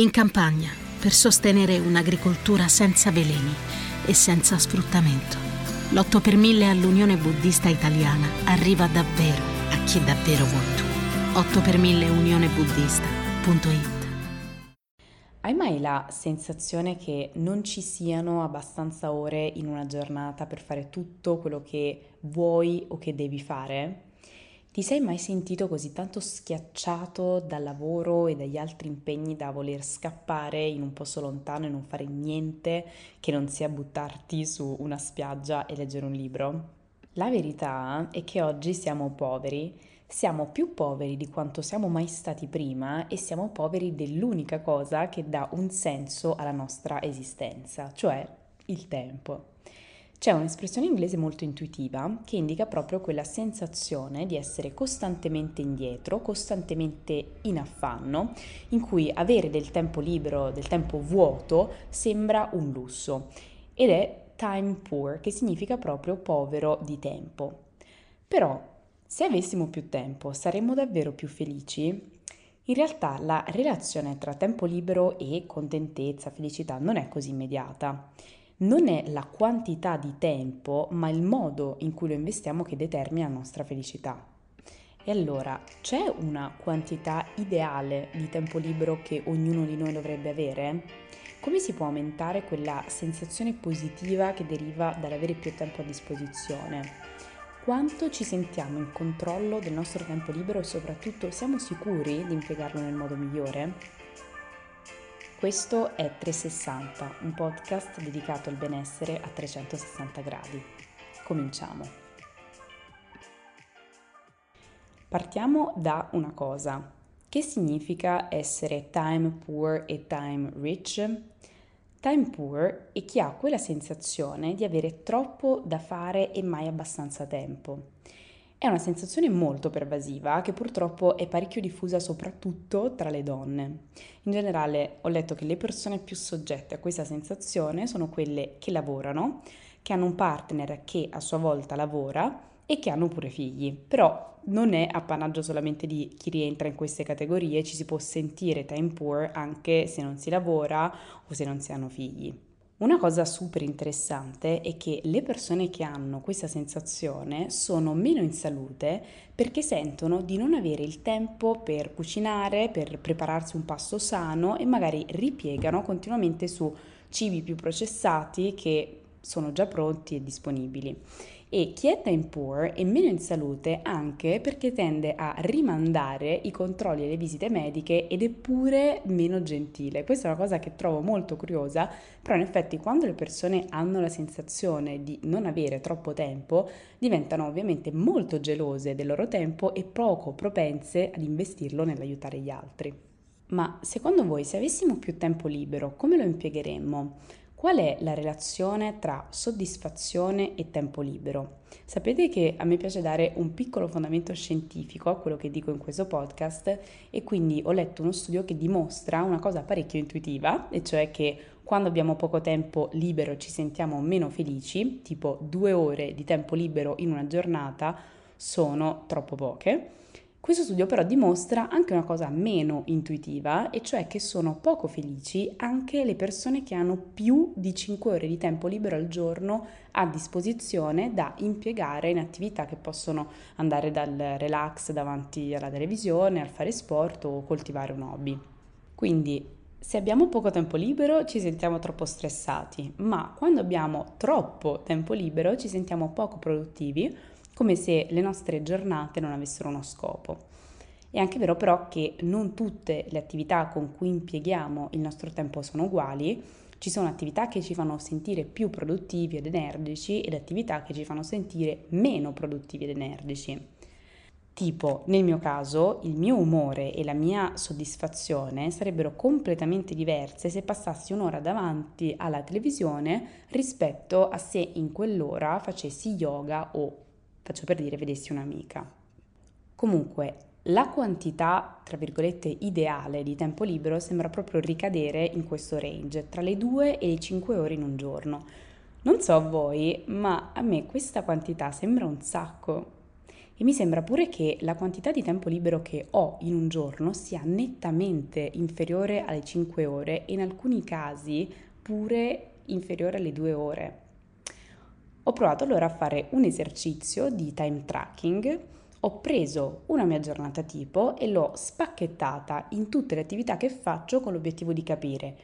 In campagna, per sostenere un'agricoltura senza veleni e senza sfruttamento, l'8 per 1000 all'Unione Buddista Italiana arriva davvero a chi davvero vuoi tu. 8 per 1000 unionebuddista.it Hai mai la sensazione che non ci siano abbastanza ore in una giornata per fare tutto quello che vuoi o che devi fare? Ti sei mai sentito così tanto schiacciato dal lavoro e dagli altri impegni da voler scappare in un posto lontano e non fare niente che non sia buttarti su una spiaggia e leggere un libro? La verità è che oggi siamo poveri, siamo più poveri di quanto siamo mai stati prima e siamo poveri dell'unica cosa che dà un senso alla nostra esistenza, cioè il tempo. C'è un'espressione inglese molto intuitiva che indica proprio quella sensazione di essere costantemente indietro, costantemente in affanno, in cui avere del tempo libero, del tempo vuoto, sembra un lusso. Ed è time poor, che significa proprio povero di tempo. Però, se avessimo più tempo, saremmo davvero più felici? In realtà la relazione tra tempo libero e contentezza, felicità non è così immediata non è la quantità di tempo, ma il modo in cui lo investiamo che determina la nostra felicità. E allora, c'è una quantità ideale di tempo libero che ognuno di noi dovrebbe avere? Come si può aumentare quella sensazione positiva che deriva dall'avere più tempo a disposizione? Quanto ci sentiamo in controllo del nostro tempo libero e soprattutto siamo sicuri di impiegarlo nel modo migliore? Questo è 360, un podcast dedicato al benessere a 360 gradi. Cominciamo. Partiamo da una cosa. Che significa essere time poor e time rich? Time poor è chi ha quella sensazione di avere troppo da fare e mai abbastanza tempo. È una sensazione molto pervasiva che purtroppo è parecchio diffusa soprattutto tra le donne. In generale ho letto che le persone più soggette a questa sensazione sono quelle che lavorano, che hanno un partner che a sua volta lavora e che hanno pure figli. Però non è appannaggio solamente di chi rientra in queste categorie, ci si può sentire time poor anche se non si lavora o se non si hanno figli. Una cosa super interessante è che le persone che hanno questa sensazione sono meno in salute perché sentono di non avere il tempo per cucinare, per prepararsi un pasto sano e magari ripiegano continuamente su cibi più processati che sono già pronti e disponibili e chi è time poor è meno in salute anche perché tende a rimandare i controlli e le visite mediche ed è pure meno gentile. Questa è una cosa che trovo molto curiosa, però in effetti quando le persone hanno la sensazione di non avere troppo tempo, diventano ovviamente molto gelose del loro tempo e poco propense ad investirlo nell'aiutare gli altri. Ma secondo voi se avessimo più tempo libero, come lo impiegheremmo? Qual è la relazione tra soddisfazione e tempo libero? Sapete che a me piace dare un piccolo fondamento scientifico a quello che dico in questo podcast e quindi ho letto uno studio che dimostra una cosa parecchio intuitiva, e cioè che quando abbiamo poco tempo libero ci sentiamo meno felici, tipo due ore di tempo libero in una giornata sono troppo poche questo studio però dimostra anche una cosa meno intuitiva, e cioè che sono poco felici anche le persone che hanno più di 5 ore di tempo libero al giorno a disposizione da impiegare in attività che possono andare dal relax davanti alla televisione, al fare sport o coltivare un hobby. Quindi se abbiamo poco tempo libero ci sentiamo troppo stressati, ma quando abbiamo troppo tempo libero ci sentiamo poco produttivi come se le nostre giornate non avessero uno scopo. È anche vero però che non tutte le attività con cui impieghiamo il nostro tempo sono uguali, ci sono attività che ci fanno sentire più produttivi ed energici ed attività che ci fanno sentire meno produttivi ed energici. Tipo, nel mio caso, il mio umore e la mia soddisfazione sarebbero completamente diverse se passassi un'ora davanti alla televisione rispetto a se in quell'ora facessi yoga o faccio per dire, vedessi un'amica. Comunque, la quantità, tra virgolette, ideale di tempo libero sembra proprio ricadere in questo range, tra le 2 e le 5 ore in un giorno. Non so voi, ma a me questa quantità sembra un sacco. E mi sembra pure che la quantità di tempo libero che ho in un giorno sia nettamente inferiore alle 5 ore e in alcuni casi pure inferiore alle 2 ore. Ho provato allora a fare un esercizio di time tracking, ho preso una mia giornata tipo e l'ho spacchettata in tutte le attività che faccio con l'obiettivo di capire,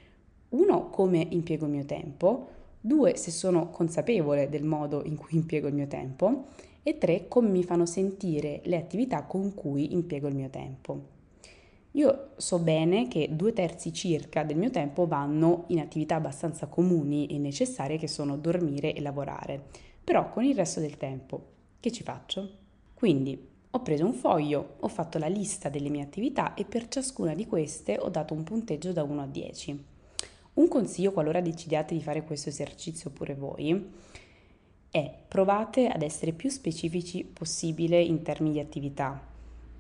uno, come impiego il mio tempo, due, se sono consapevole del modo in cui impiego il mio tempo e tre, come mi fanno sentire le attività con cui impiego il mio tempo. Io so bene che due terzi circa del mio tempo vanno in attività abbastanza comuni e necessarie che sono dormire e lavorare, però con il resto del tempo che ci faccio? Quindi ho preso un foglio, ho fatto la lista delle mie attività e per ciascuna di queste ho dato un punteggio da 1 a 10. Un consiglio qualora decidiate di fare questo esercizio pure voi è provate ad essere più specifici possibile in termini di attività.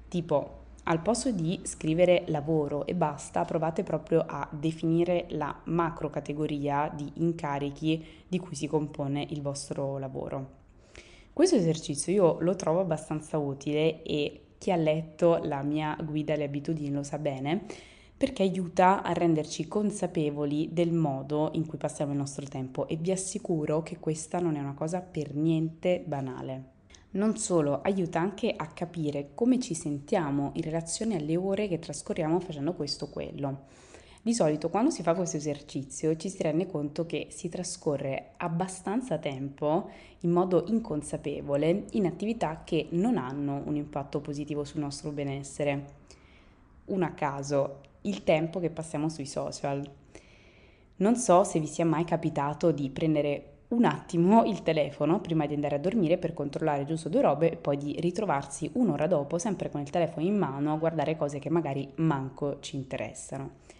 Tipo, al posto di scrivere lavoro e basta, provate proprio a definire la macro categoria di incarichi di cui si compone il vostro lavoro. Questo esercizio io lo trovo abbastanza utile e chi ha letto la mia guida alle abitudini lo sa bene perché aiuta a renderci consapevoli del modo in cui passiamo il nostro tempo e vi assicuro che questa non è una cosa per niente banale. Non solo, aiuta anche a capire come ci sentiamo in relazione alle ore che trascorriamo facendo questo o quello. Di solito quando si fa questo esercizio ci si rende conto che si trascorre abbastanza tempo in modo inconsapevole in attività che non hanno un impatto positivo sul nostro benessere. Un a caso, il tempo che passiamo sui social. Non so se vi sia mai capitato di prendere un attimo il telefono prima di andare a dormire per controllare giusto due robe e poi di ritrovarsi un'ora dopo sempre con il telefono in mano a guardare cose che magari manco ci interessano.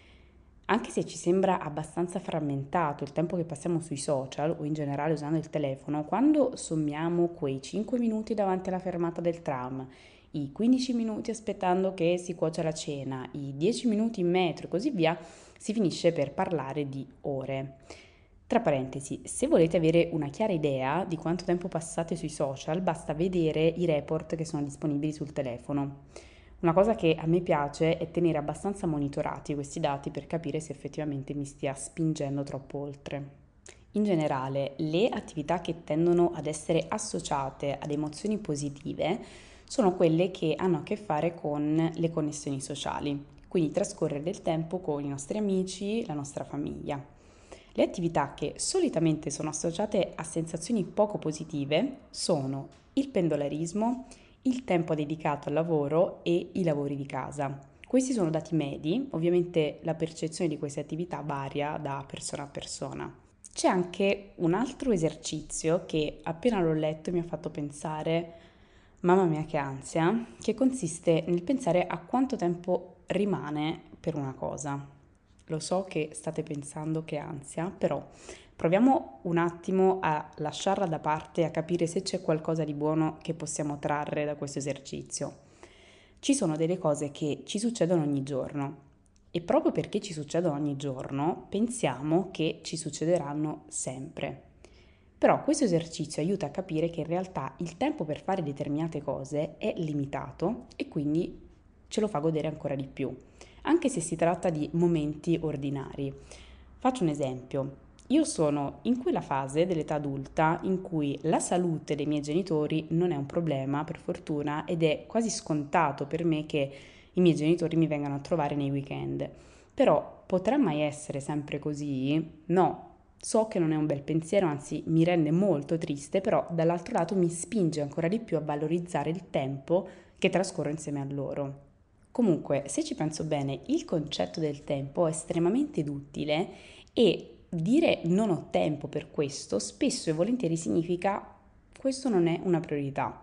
Anche se ci sembra abbastanza frammentato il tempo che passiamo sui social o in generale usando il telefono, quando sommiamo quei 5 minuti davanti alla fermata del tram, i 15 minuti aspettando che si cuocia la cena, i 10 minuti in metro e così via, si finisce per parlare di ore. Tra parentesi, se volete avere una chiara idea di quanto tempo passate sui social, basta vedere i report che sono disponibili sul telefono. Una cosa che a me piace è tenere abbastanza monitorati questi dati per capire se effettivamente mi stia spingendo troppo oltre. In generale, le attività che tendono ad essere associate ad emozioni positive sono quelle che hanno a che fare con le connessioni sociali, quindi trascorrere del tempo con i nostri amici, la nostra famiglia. Le attività che solitamente sono associate a sensazioni poco positive sono il pendolarismo, il tempo dedicato al lavoro e i lavori di casa. Questi sono dati medi, ovviamente la percezione di queste attività varia da persona a persona. C'è anche un altro esercizio che appena l'ho letto mi ha fatto pensare Mamma mia che ansia, che consiste nel pensare a quanto tempo rimane per una cosa. Lo so che state pensando che ansia, però proviamo un attimo a lasciarla da parte e a capire se c'è qualcosa di buono che possiamo trarre da questo esercizio. Ci sono delle cose che ci succedono ogni giorno e proprio perché ci succedono ogni giorno pensiamo che ci succederanno sempre. Però questo esercizio aiuta a capire che in realtà il tempo per fare determinate cose è limitato e quindi ce lo fa godere ancora di più, anche se si tratta di momenti ordinari. Faccio un esempio. Io sono in quella fase dell'età adulta in cui la salute dei miei genitori non è un problema, per fortuna, ed è quasi scontato per me che i miei genitori mi vengano a trovare nei weekend. Però potrà mai essere sempre così? No, So che non è un bel pensiero, anzi mi rende molto triste, però dall'altro lato mi spinge ancora di più a valorizzare il tempo che trascorro insieme a loro. Comunque, se ci penso bene, il concetto del tempo è estremamente utile e dire non ho tempo per questo spesso e volentieri significa questo non è una priorità.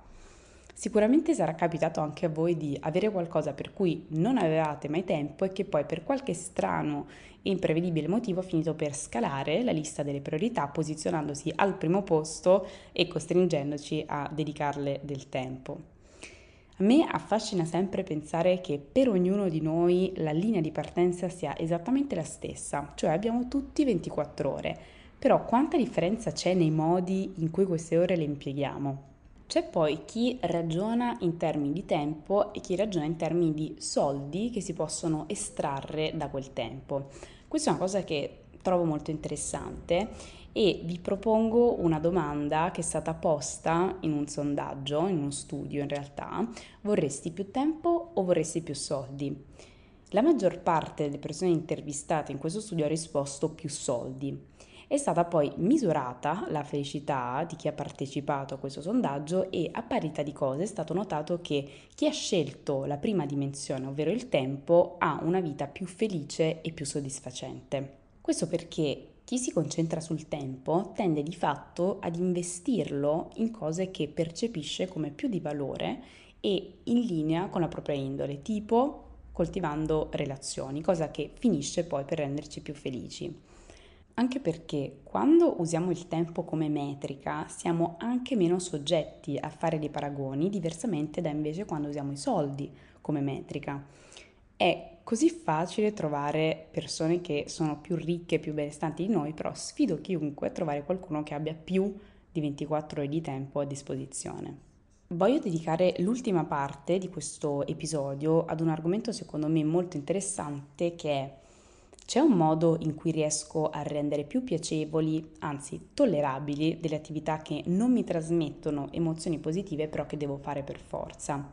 Sicuramente sarà capitato anche a voi di avere qualcosa per cui non avevate mai tempo e che poi per qualche strano e imprevedibile motivo ha finito per scalare la lista delle priorità posizionandosi al primo posto e costringendoci a dedicarle del tempo. A me affascina sempre pensare che per ognuno di noi la linea di partenza sia esattamente la stessa, cioè abbiamo tutti 24 ore, però quanta differenza c'è nei modi in cui queste ore le impieghiamo? C'è poi chi ragiona in termini di tempo e chi ragiona in termini di soldi che si possono estrarre da quel tempo. Questa è una cosa che trovo molto interessante e vi propongo una domanda che è stata posta in un sondaggio, in uno studio in realtà. Vorresti più tempo o vorresti più soldi? La maggior parte delle persone intervistate in questo studio ha risposto più soldi. È stata poi misurata la felicità di chi ha partecipato a questo sondaggio e a parità di cose è stato notato che chi ha scelto la prima dimensione, ovvero il tempo, ha una vita più felice e più soddisfacente. Questo perché chi si concentra sul tempo tende di fatto ad investirlo in cose che percepisce come più di valore e in linea con la propria indole, tipo coltivando relazioni, cosa che finisce poi per renderci più felici. Anche perché quando usiamo il tempo come metrica siamo anche meno soggetti a fare dei paragoni, diversamente da invece quando usiamo i soldi come metrica. È così facile trovare persone che sono più ricche, più benestanti di noi, però sfido chiunque a trovare qualcuno che abbia più di 24 ore di tempo a disposizione. Voglio dedicare l'ultima parte di questo episodio ad un argomento secondo me molto interessante che è c'è un modo in cui riesco a rendere più piacevoli, anzi tollerabili, delle attività che non mi trasmettono emozioni positive però che devo fare per forza?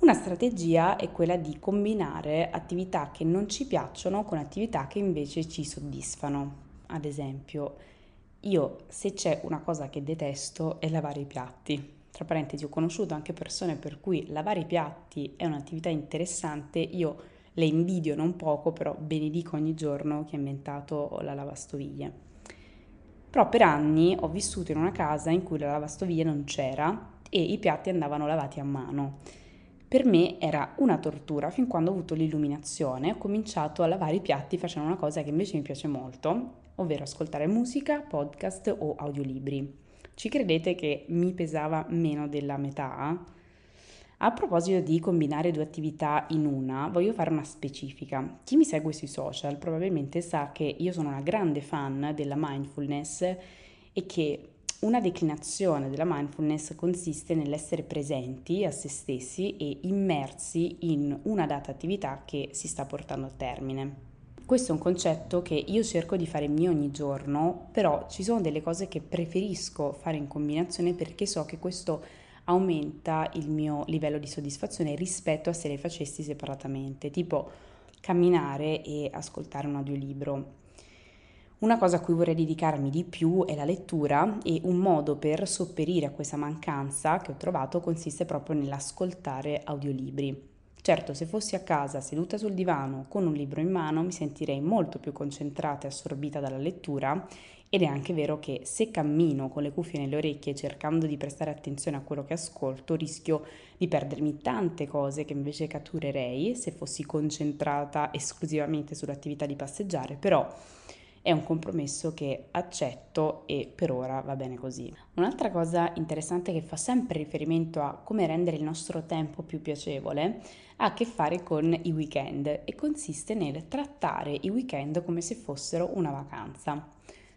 Una strategia è quella di combinare attività che non ci piacciono con attività che invece ci soddisfano. Ad esempio, io se c'è una cosa che detesto è lavare i piatti. Tra parentesi, ho conosciuto anche persone per cui lavare i piatti è un'attività interessante, io le invidio non poco, però benedico ogni giorno che ha inventato la lavastoviglie. Però per anni ho vissuto in una casa in cui la lavastoviglie non c'era e i piatti andavano lavati a mano. Per me era una tortura fin quando ho avuto l'illuminazione, ho cominciato a lavare i piatti facendo una cosa che invece mi piace molto, ovvero ascoltare musica, podcast o audiolibri. Ci credete che mi pesava meno della metà? A proposito di combinare due attività in una, voglio fare una specifica. Chi mi segue sui social probabilmente sa che io sono una grande fan della mindfulness e che una declinazione della mindfulness consiste nell'essere presenti a se stessi e immersi in una data attività che si sta portando a termine. Questo è un concetto che io cerco di fare mio ogni giorno, però ci sono delle cose che preferisco fare in combinazione perché so che questo aumenta il mio livello di soddisfazione rispetto a se le facessi separatamente, tipo camminare e ascoltare un audiolibro. Una cosa a cui vorrei dedicarmi di più è la lettura e un modo per sopperire a questa mancanza che ho trovato consiste proprio nell'ascoltare audiolibri. Certo, se fossi a casa seduta sul divano con un libro in mano mi sentirei molto più concentrata e assorbita dalla lettura ed è anche vero che se cammino con le cuffie nelle orecchie cercando di prestare attenzione a quello che ascolto, rischio di perdermi tante cose che invece catturerei se fossi concentrata esclusivamente sull'attività di passeggiare, però è un compromesso che accetto e per ora va bene così. Un'altra cosa interessante che fa sempre riferimento a come rendere il nostro tempo più piacevole ha a che fare con i weekend e consiste nel trattare i weekend come se fossero una vacanza.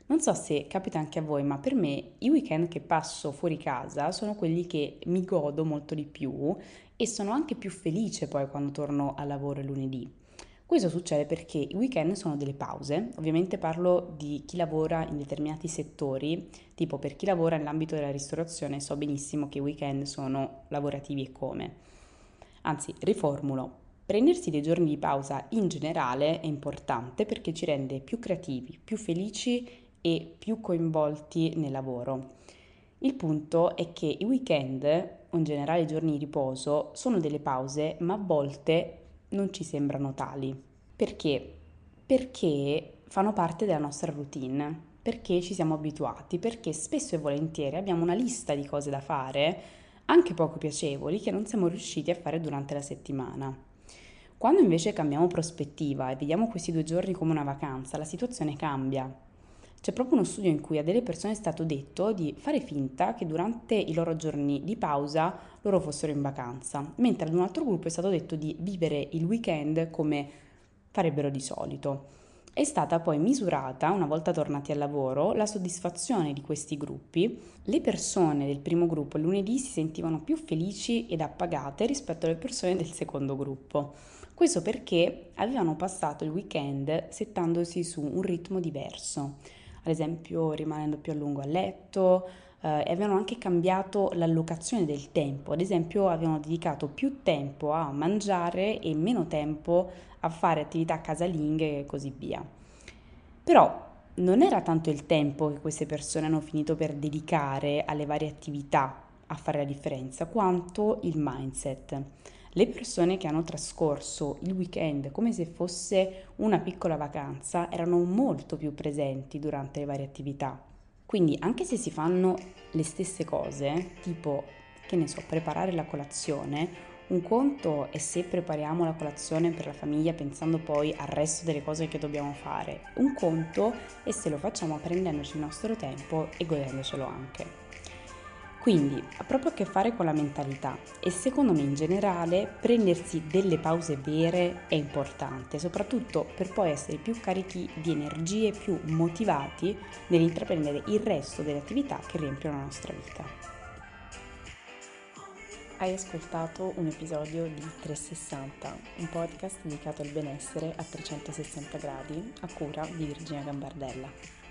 Non so se capita anche a voi, ma per me i weekend che passo fuori casa sono quelli che mi godo molto di più e sono anche più felice poi quando torno al lavoro lunedì. Questo succede perché i weekend sono delle pause, ovviamente parlo di chi lavora in determinati settori, tipo per chi lavora nell'ambito della ristorazione so benissimo che i weekend sono lavorativi e come. Anzi, riformulo, prendersi dei giorni di pausa in generale è importante perché ci rende più creativi, più felici e più coinvolti nel lavoro. Il punto è che i weekend, o in generale i giorni di riposo, sono delle pause, ma a volte non ci sembrano tali. Perché? Perché fanno parte della nostra routine, perché ci siamo abituati, perché spesso e volentieri abbiamo una lista di cose da fare, anche poco piacevoli, che non siamo riusciti a fare durante la settimana. Quando invece cambiamo prospettiva e vediamo questi due giorni come una vacanza, la situazione cambia c'è proprio uno studio in cui a delle persone è stato detto di fare finta che durante i loro giorni di pausa loro fossero in vacanza, mentre ad un altro gruppo è stato detto di vivere il weekend come farebbero di solito. È stata poi misurata, una volta tornati al lavoro, la soddisfazione di questi gruppi. Le persone del primo gruppo lunedì si sentivano più felici ed appagate rispetto alle persone del secondo gruppo. Questo perché avevano passato il weekend settandosi su un ritmo diverso, ad esempio rimanendo più a lungo a letto, eh, e avevano anche cambiato l'allocazione del tempo, ad esempio avevano dedicato più tempo a mangiare e meno tempo a fare attività casalinghe e così via. Però non era tanto il tempo che queste persone hanno finito per dedicare alle varie attività a fare la differenza, quanto il mindset. Le persone che hanno trascorso il weekend come se fosse una piccola vacanza erano molto più presenti durante le varie attività. Quindi anche se si fanno le stesse cose, tipo, che ne so, preparare la colazione, un conto è se prepariamo la colazione per la famiglia pensando poi al resto delle cose che dobbiamo fare. Un conto è se lo facciamo prendendoci il nostro tempo e godendocelo anche. Quindi ha proprio a che fare con la mentalità e secondo me in generale prendersi delle pause vere è importante, soprattutto per poi essere più carichi di energie, più motivati nell'intraprendere il resto delle attività che riempiono la nostra vita. Hai ascoltato un episodio di 360, un podcast dedicato al benessere a 360 gradi a cura di Virginia Gambardella.